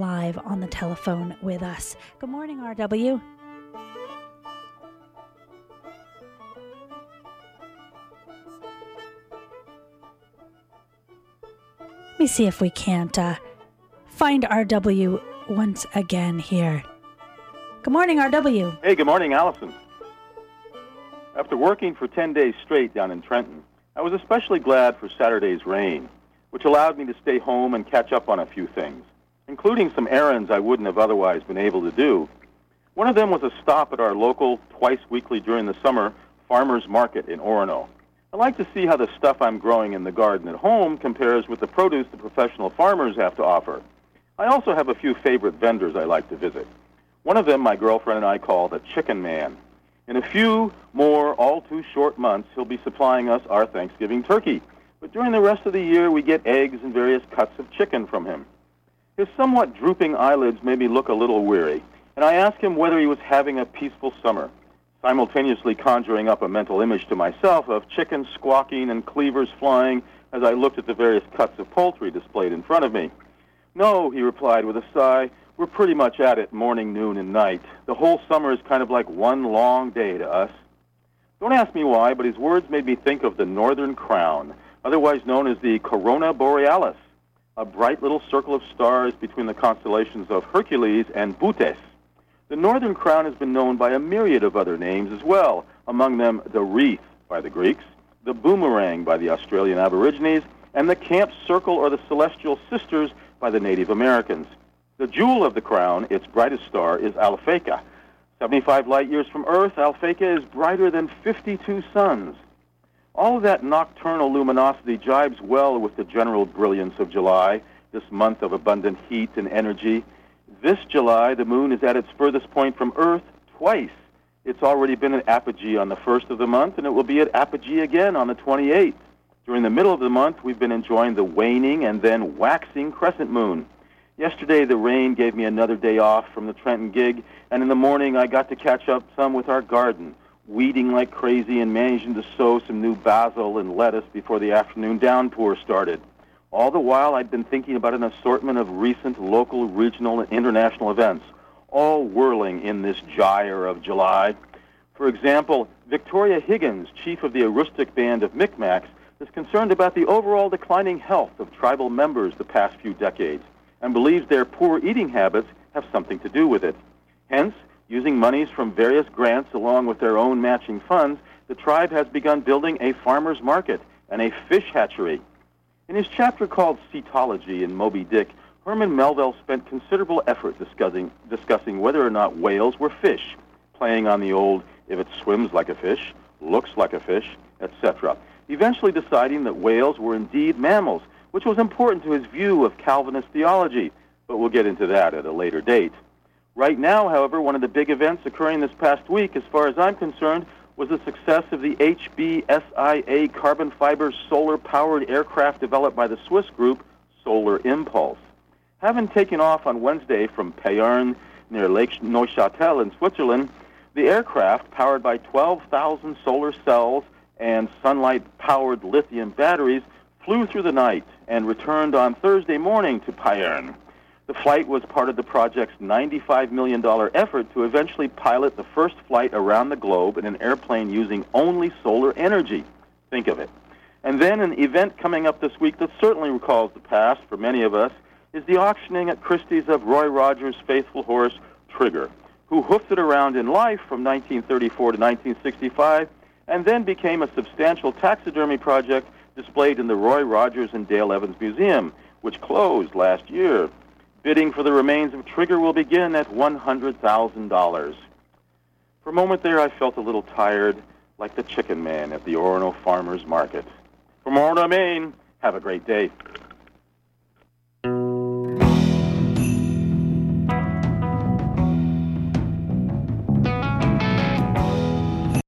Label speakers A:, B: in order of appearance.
A: live on the telephone with us. Good morning, RW. Let me see if we can't uh, find RW once again here. Good morning, RW.
B: Hey, good morning, Allison. After working for 10 days straight down in Trenton, I was especially glad for Saturday's rain, which allowed me to stay home and catch up on a few things, including some errands I wouldn't have otherwise been able to do. One of them was a stop at our local, twice weekly during the summer, farmers market in Orono. I like to see how the stuff I'm growing in the garden at home compares with the produce the professional farmers have to offer. I also have a few favorite vendors I like to visit. One of them my girlfriend and I call the Chicken Man. In a few more all too short months, he'll be supplying us our Thanksgiving turkey. But during the rest of the year, we get eggs and various cuts of chicken from him. His somewhat drooping eyelids made me look a little weary, and I asked him whether he was having a peaceful summer simultaneously conjuring up a mental image to myself of chickens squawking and cleavers flying as I looked at the various cuts of poultry displayed in front of me. No, he replied with a sigh, we're pretty much at it morning, noon, and night. The whole summer is kind of like one long day to us. Don't ask me why, but his words made me think of the Northern Crown, otherwise known as the Corona Borealis, a bright little circle of stars between the constellations of Hercules and Bootes. The Northern Crown has been known by a myriad of other names as well, among them the wreath by the Greeks, the boomerang by the Australian Aborigines, and the Camp Circle or the Celestial Sisters by the Native Americans. The jewel of the crown, its brightest star, is Alphecca. 75 light years from Earth, Alphecca is brighter than 52 suns. All of that nocturnal luminosity jibes well with the general brilliance of July, this month of abundant heat and energy. This July, the moon is at its furthest point from Earth twice. It's already been at apogee on the first of the month, and it will be at apogee again on the 28th. During the middle of the month, we've been enjoying the waning and then waxing crescent moon. Yesterday, the rain gave me another day off from the Trenton gig, and in the morning, I got to catch up some with our garden, weeding like crazy and managing to sow some new basil and lettuce before the afternoon downpour started. All the while, I'd been thinking about an assortment of recent local, regional, and international events, all whirling in this gyre of July. For example, Victoria Higgins, chief of the Aroostook Band of Micmacs, is concerned about the overall declining health of tribal members the past few decades and believes their poor eating habits have something to do with it. Hence, using monies from various grants along with their own matching funds, the tribe has begun building a farmer's market and a fish hatchery in his chapter called Cetology in Moby Dick, Herman Melville spent considerable effort discussing, discussing whether or not whales were fish, playing on the old if it swims like a fish, looks like a fish, etc., eventually deciding that whales were indeed mammals, which was important to his view of Calvinist theology, but we'll get into that at a later date. Right now, however, one of the big events occurring this past week, as far as I'm concerned, was the success of the HBSIA carbon fiber solar powered aircraft developed by the Swiss group Solar Impulse. Having taken off on Wednesday from Payerne near Lake Neuchâtel in Switzerland, the aircraft, powered by 12,000 solar cells and sunlight powered lithium batteries, flew through the night and returned on Thursday morning to Payerne. The flight was part of the project's $95 million effort to eventually pilot the first flight around the globe in an airplane using only solar energy. Think of it. And then an event coming up this week that certainly recalls the past for many of us is the auctioning at Christie's of Roy Rogers' faithful horse, Trigger, who hoofed it around in life from 1934 to 1965 and then became a substantial taxidermy project displayed in the Roy Rogers and Dale Evans Museum, which closed last year. Bidding for the remains of Trigger will begin at $100,000. For a moment there, I felt a little tired, like the chicken man at the Orono Farmers Market. From Orono, Maine, have a great day.